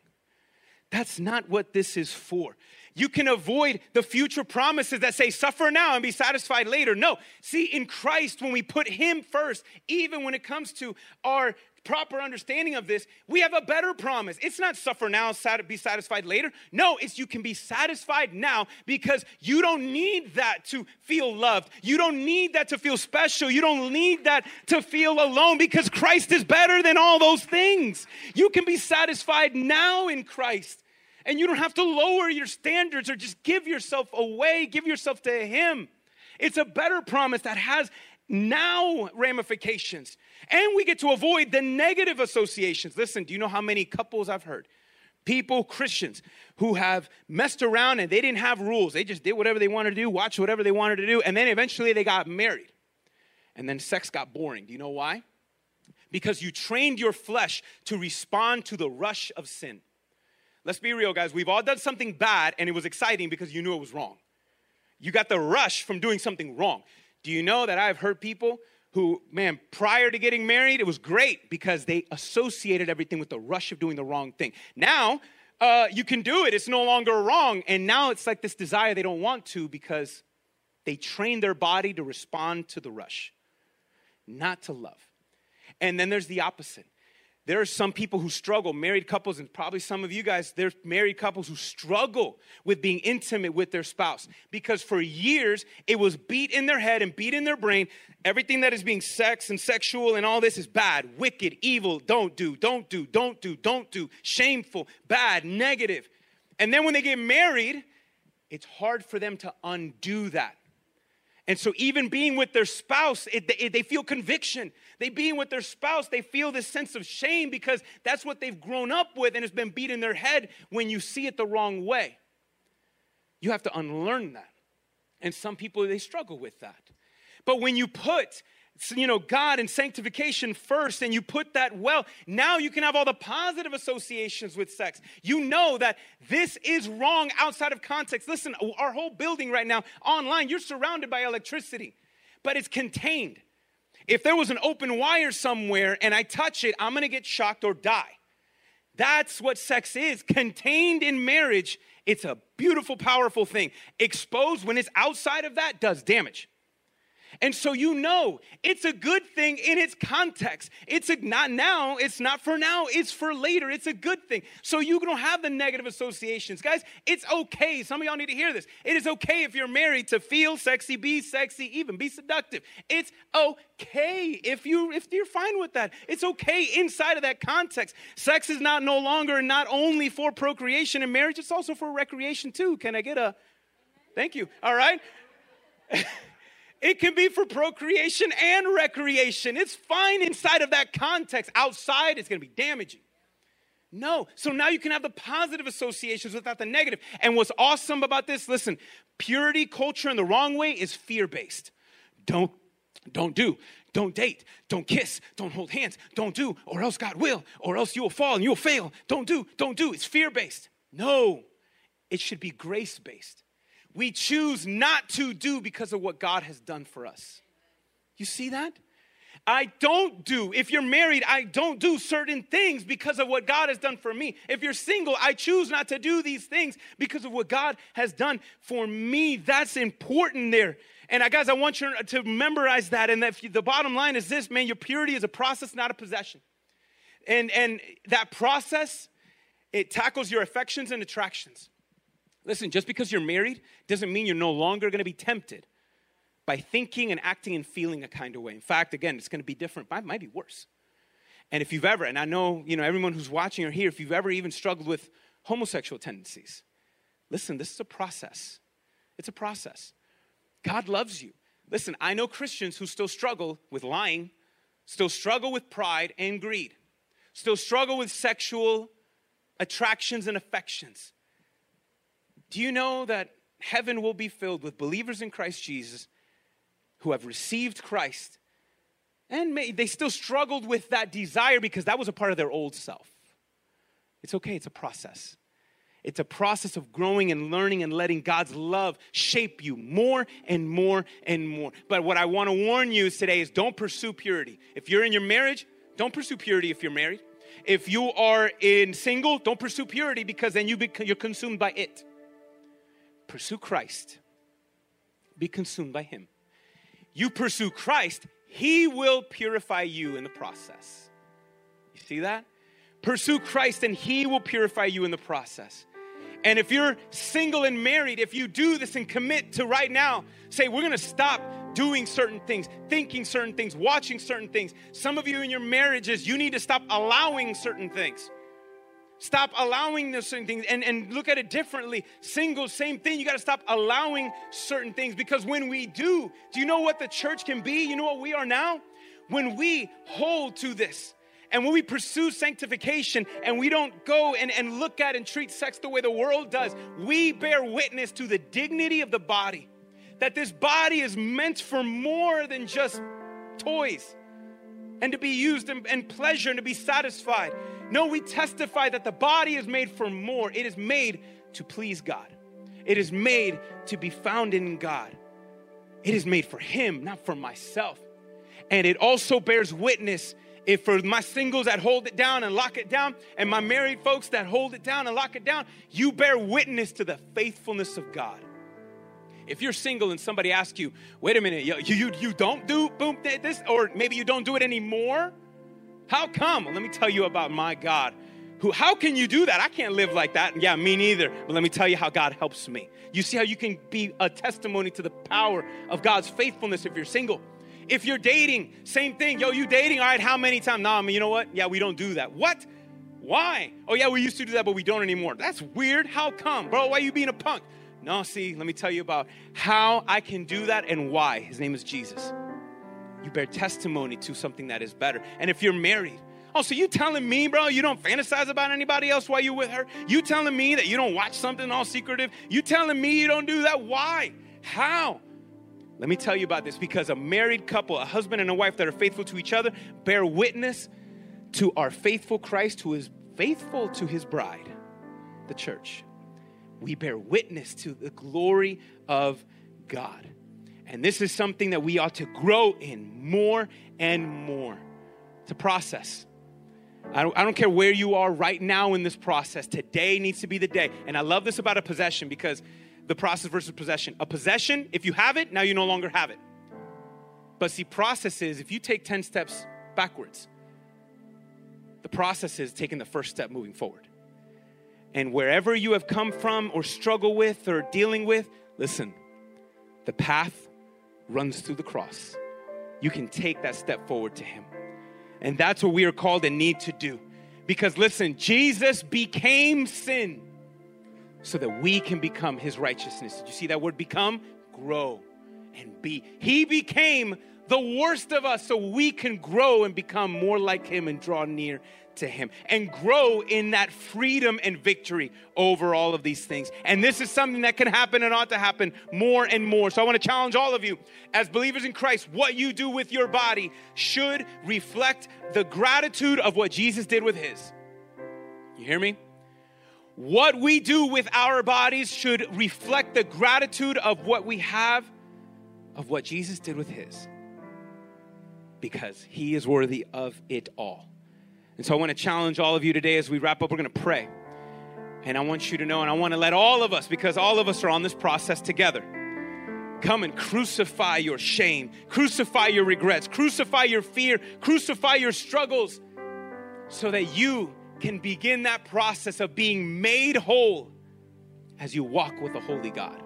[SPEAKER 2] That's not what this is for. You can avoid the future promises that say, suffer now and be satisfied later. No. See, in Christ, when we put Him first, even when it comes to our proper understanding of this, we have a better promise. It's not suffer now, be satisfied later. No, it's you can be satisfied now because you don't need that to feel loved. You don't need that to feel special. You don't need that to feel alone because Christ is better than all those things. You can be satisfied now in Christ. And you don't have to lower your standards or just give yourself away, give yourself to Him. It's a better promise that has now ramifications. And we get to avoid the negative associations. Listen, do you know how many couples I've heard? People, Christians, who have messed around and they didn't have rules. They just did whatever they wanted to do, watched whatever they wanted to do, and then eventually they got married. And then sex got boring. Do you know why? Because you trained your flesh to respond to the rush of sin. Let's be real, guys. We've all done something bad and it was exciting because you knew it was wrong. You got the rush from doing something wrong. Do you know that I've heard people who, man, prior to getting married, it was great because they associated everything with the rush of doing the wrong thing. Now, uh, you can do it, it's no longer wrong. And now it's like this desire they don't want to because they train their body to respond to the rush, not to love. And then there's the opposite there are some people who struggle, married couples, and probably some of you guys, there's married couples who struggle with being intimate with their spouse because for years it was beat in their head and beat in their brain. Everything that is being sex and sexual and all this is bad, wicked, evil, don't do, don't do, don't do, don't do, shameful, bad, negative. And then when they get married, it's hard for them to undo that. And so, even being with their spouse, it, it, they feel conviction. They being with their spouse, they feel this sense of shame because that's what they've grown up with and it's been beat in their head when you see it the wrong way. You have to unlearn that. And some people, they struggle with that. But when you put you know god and sanctification first and you put that well now you can have all the positive associations with sex. You know that this is wrong outside of context. Listen our whole building right now online you're surrounded by electricity but it's contained. If there was an open wire somewhere and i touch it i'm going to get shocked or die. That's what sex is contained in marriage. It's a beautiful powerful thing. Exposed when it's outside of that does damage and so you know it's a good thing in its context. It's a, not now, it's not for now, it's for later. It's a good thing. So you don't have the negative associations. Guys, it's okay. Some of y'all need to hear this. It is okay if you're married to feel sexy, be sexy, even be seductive. It's okay if you if you're fine with that. It's okay inside of that context. Sex is not no longer not only for procreation and marriage, it's also for recreation too. Can I get a Thank you. All right. It can be for procreation and recreation. It's fine inside of that context. Outside, it's going to be damaging. No. So now you can have the positive associations without the negative. And what's awesome about this, listen, purity culture in the wrong way is fear based. Don't don't do, don't date, don't kiss, don't hold hands, don't do, or else God will, or else you will fall and you'll fail. Don't do, don't do. It's fear based. No, it should be grace based we choose not to do because of what God has done for us. You see that? I don't do, if you're married, I don't do certain things because of what God has done for me. If you're single, I choose not to do these things because of what God has done for me. That's important there. And I, guys, I want you to memorize that. And that the bottom line is this, man, your purity is a process, not a possession. And, and that process, it tackles your affections and attractions. Listen, just because you're married doesn't mean you're no longer going to be tempted by thinking and acting and feeling a kind of way. In fact, again, it's going to be different, it might be worse. And if you've ever, and I know, you know, everyone who's watching or here, if you've ever even struggled with homosexual tendencies, listen, this is a process. It's a process. God loves you. Listen, I know Christians who still struggle with lying, still struggle with pride and greed, still struggle with sexual attractions and affections. Do you know that heaven will be filled with believers in Christ Jesus who have received Christ and may, they still struggled with that desire because that was a part of their old self? It's okay, it's a process. It's a process of growing and learning and letting God's love shape you more and more and more. But what I want to warn you today is don't pursue purity. If you're in your marriage, don't pursue purity if you're married. If you are in single, don't pursue purity because then you you're consumed by it. Pursue Christ, be consumed by Him. You pursue Christ, He will purify you in the process. You see that? Pursue Christ, and He will purify you in the process. And if you're single and married, if you do this and commit to right now, say, we're gonna stop doing certain things, thinking certain things, watching certain things. Some of you in your marriages, you need to stop allowing certain things. Stop allowing those certain things and, and look at it differently. Single, same thing. You got to stop allowing certain things because when we do, do you know what the church can be? You know what we are now? When we hold to this and when we pursue sanctification and we don't go and, and look at and treat sex the way the world does, we bear witness to the dignity of the body. That this body is meant for more than just toys and to be used in, in pleasure and to be satisfied. No, we testify that the body is made for more. It is made to please God, it is made to be found in God. It is made for Him, not for myself. And it also bears witness if for my singles that hold it down and lock it down, and my married folks that hold it down and lock it down, you bear witness to the faithfulness of God. If you're single and somebody asks you, wait a minute, you, you, you don't do boom this, or maybe you don't do it anymore, how come? Well, let me tell you about my God. Who, how can you do that? I can't live like that. Yeah, me neither. But let me tell you how God helps me. You see how you can be a testimony to the power of God's faithfulness if you're single. If you're dating, same thing. Yo, you dating? All right, how many times? Nah, I mean, you know what? Yeah, we don't do that. What? Why? Oh, yeah, we used to do that, but we don't anymore. That's weird. How come? Bro, why are you being a punk? No, see, let me tell you about how I can do that and why. His name is Jesus. You bear testimony to something that is better. And if you're married, Oh, so you telling me, bro, you don't fantasize about anybody else while you're with her? You telling me that you don't watch something all secretive? You telling me you don't do that? Why? How? Let me tell you about this because a married couple, a husband and a wife that are faithful to each other, bear witness to our faithful Christ who is faithful to his bride, the church. We bear witness to the glory of God. And this is something that we ought to grow in more and more. It's a process. I don't, I don't care where you are right now in this process. Today needs to be the day. And I love this about a possession because the process versus possession. A possession, if you have it, now you no longer have it. But see, process is if you take 10 steps backwards, the process is taking the first step moving forward. And wherever you have come from or struggle with or dealing with, listen, the path runs through the cross. You can take that step forward to Him. And that's what we are called and need to do. Because listen, Jesus became sin so that we can become his righteousness. Did you see that word become? Grow and be. He became the worst of us so we can grow and become more like him and draw near to him and grow in that freedom and victory over all of these things. And this is something that can happen and ought to happen more and more. So I want to challenge all of you as believers in Christ, what you do with your body should reflect the gratitude of what Jesus did with his. You hear me? What we do with our bodies should reflect the gratitude of what we have, of what Jesus did with his, because he is worthy of it all. And so I want to challenge all of you today as we wrap up. We're going to pray. And I want you to know, and I want to let all of us, because all of us are on this process together, come and crucify your shame, crucify your regrets, crucify your fear, crucify your struggles, so that you can begin that process of being made whole as you walk with a holy God.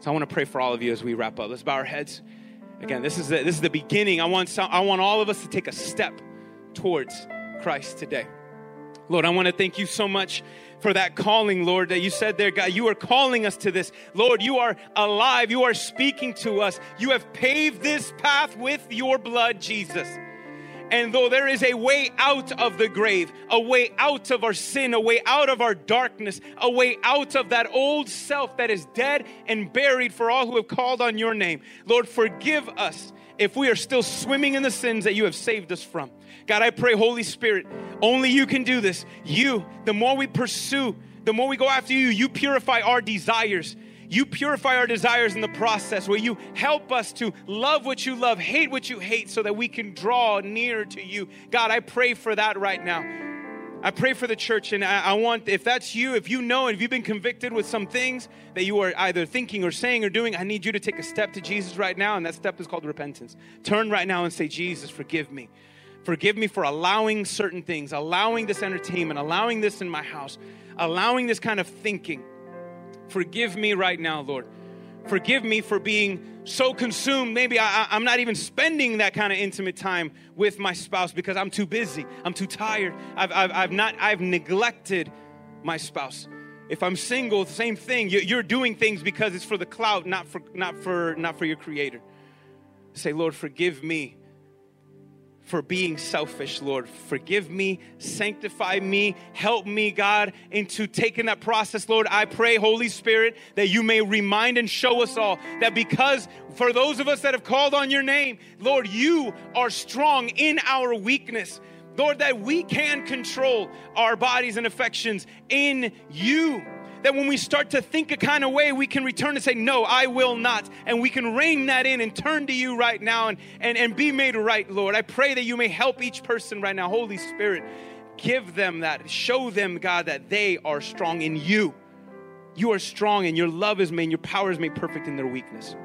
[SPEAKER 2] So I want to pray for all of you as we wrap up. Let's bow our heads. Again, this is the, this is the beginning. I want some, I want all of us to take a step towards Christ today. Lord, I want to thank you so much for that calling, Lord, that you said there, God. You are calling us to this. Lord, you are alive. You are speaking to us. You have paved this path with your blood, Jesus. And though there is a way out of the grave, a way out of our sin, a way out of our darkness, a way out of that old self that is dead and buried for all who have called on your name, Lord, forgive us if we are still swimming in the sins that you have saved us from. God, I pray, Holy Spirit, only you can do this. You, the more we pursue, the more we go after you, you purify our desires you purify our desires in the process, where you help us to love what you love, hate what you hate, so that we can draw near to you. God, I pray for that right now. I pray for the church, and I, I, want, if that's you, if you know, and if you've been convicted with some things that you are either thinking or saying or doing, I need you to take a step to Jesus right now, and that step is called repentance. Turn right now and say, Jesus, forgive me. Forgive me for allowing certain things, allowing this entertainment, allowing this in my house, allowing this kind of thinking. Forgive me right now, Lord. Forgive me for being so consumed. Maybe I, am not even spending that kind of intimate time with my spouse because I'm too busy. I'm too tired. I've, I've, I've not, I've neglected my spouse. If I'm single, same thing. You're doing things because it's for the cloud, not for, not for, not for your creator. Say, Lord, forgive me for being selfish, Lord. Forgive me, sanctify me, help me, God, into taking that process, Lord. I pray, Holy Spirit, that you may remind and show us all that because for those of us that have called on your name, Lord, you are strong in our weakness. Lord, that we can control our bodies and affections in you that when we start to think a kind of way, we can return and say, No, I will not. And we can rein that in and turn to you right now and, and, and be made right, Lord. I pray that you may help each person right now. Holy Spirit, give them that. Show them, God, that they are strong in you. You are strong and your love is made, your power is made perfect in their weakness.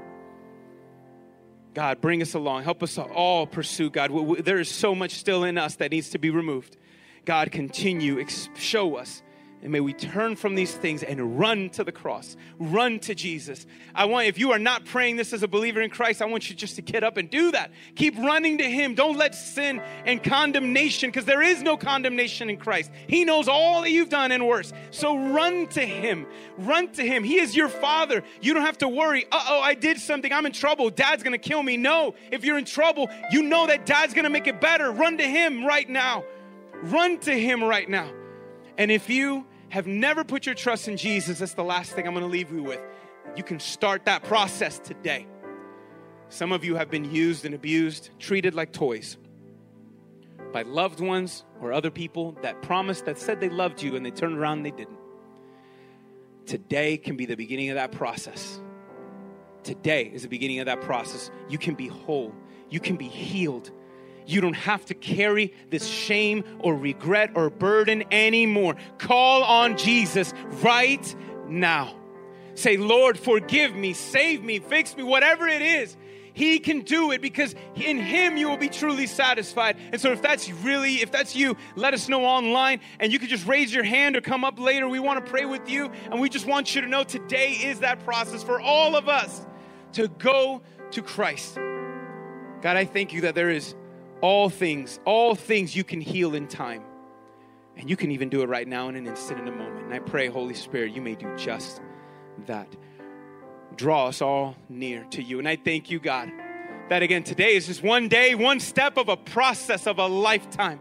[SPEAKER 2] God, bring us along. Help us all pursue, God. There is so much still in us that needs to be removed. God, continue, show us and may we turn from these things and run to the cross, run to Jesus. I want, if you are not praying this as a believer in Christ, I want you just to get up and do that. Keep running to Him. Don't let sin and condemnation, because there is no condemnation in Christ. He knows all that you've done and worse. So run to Him. Run to Him. He is your Father. You don't have to worry, uh oh, I did something. I'm in trouble. Dad's going to kill me. No, if you're in trouble, you know that Dad's going to make it better. Run to Him right now. Run to Him right now. And if you have never put your trust in Jesus, that's the last thing I'm to leave you with. You can start that process today. Some of you have been used and abused, treated like toys by loved ones or other people that promised, that said they loved you, and they turned around and they didn't. Today can be the beginning of that process. Today is the beginning of that process. You can be whole, you can be healed you don't have to carry this shame or regret or burden anymore. Call on Jesus right now. Say, Lord, forgive me, save me, fix me, whatever it is. He can do it because in Him you will be truly satisfied. And so, if that's really, if that's you, let us know online and you can just raise your hand or come up later. We want to pray with you. And we just want you to know today is that process for all of us to go to Christ. God, I thank you that there is all things, all things you can heal in time. And you can even do it right now in an instant, in a moment. And I pray, Holy Spirit, you may do just that. Draw us all near to you. And I thank you, God, that again, today is just one day, one step of a process of a lifetime.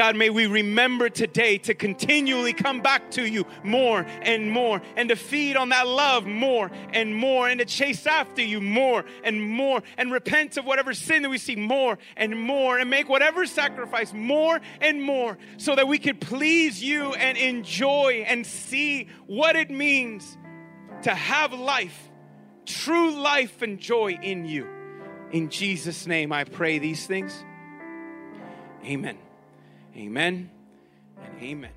[SPEAKER 2] God, may we remember today to continually come back to you more and more and to feed on that love more and more and to chase after you more and more and repent of whatever sin that we see more and more and make whatever sacrifice more and more so that we could please you and enjoy and see what it means to have life, true life and joy in you. In Jesus' name, I pray these things. Amen. Amen and amen.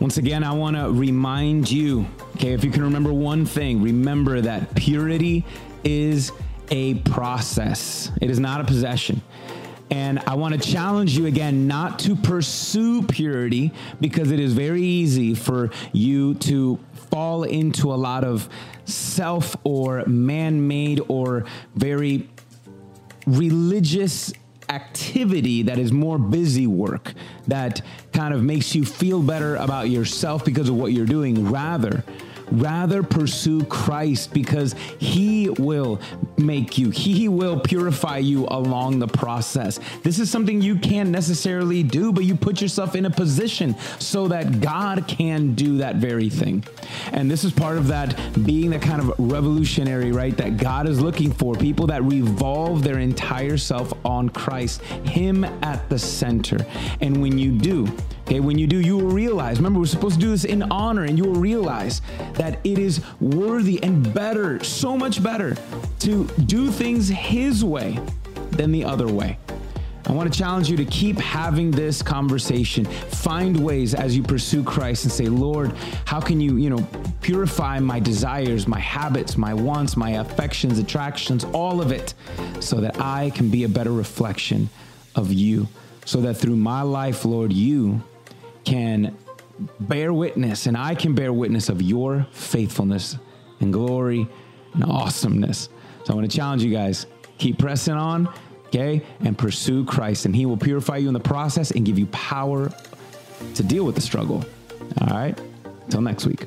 [SPEAKER 1] Once again, I want to remind you, okay, if you can remember one thing, remember that purity is a process, it is not a possession. And I want to challenge you again not to pursue purity because it is very easy for you to fall into a lot of self or man made or very religious activity that is more busy work that kind of makes you feel better about yourself because of what you're doing. Rather, Rather pursue Christ because He will make you, He will purify you along the process. This is something you can't necessarily do, but you put yourself in a position so that God can do that very thing. And this is part of that being the kind of revolutionary, right? That God is looking for people that revolve their entire self on Christ, Him at the center. And when you do, Okay, when you do, you will realize, remember, we're supposed to do this in honor, and you will realize that it is worthy and better, so much better, to do things His way than the other way. I want to challenge you to keep having this conversation. Find ways as you pursue Christ and say, Lord, how can you, you know, purify my desires, my habits, my wants, my affections, attractions, all of it, so that I can be a better reflection of you. So that through my life, Lord, you can bear witness and I can bear witness of your faithfulness and glory and awesomeness. So I want to challenge you guys keep pressing on, okay, and pursue Christ, and He will purify you in the process and give you power to deal with the struggle. All right, until next week.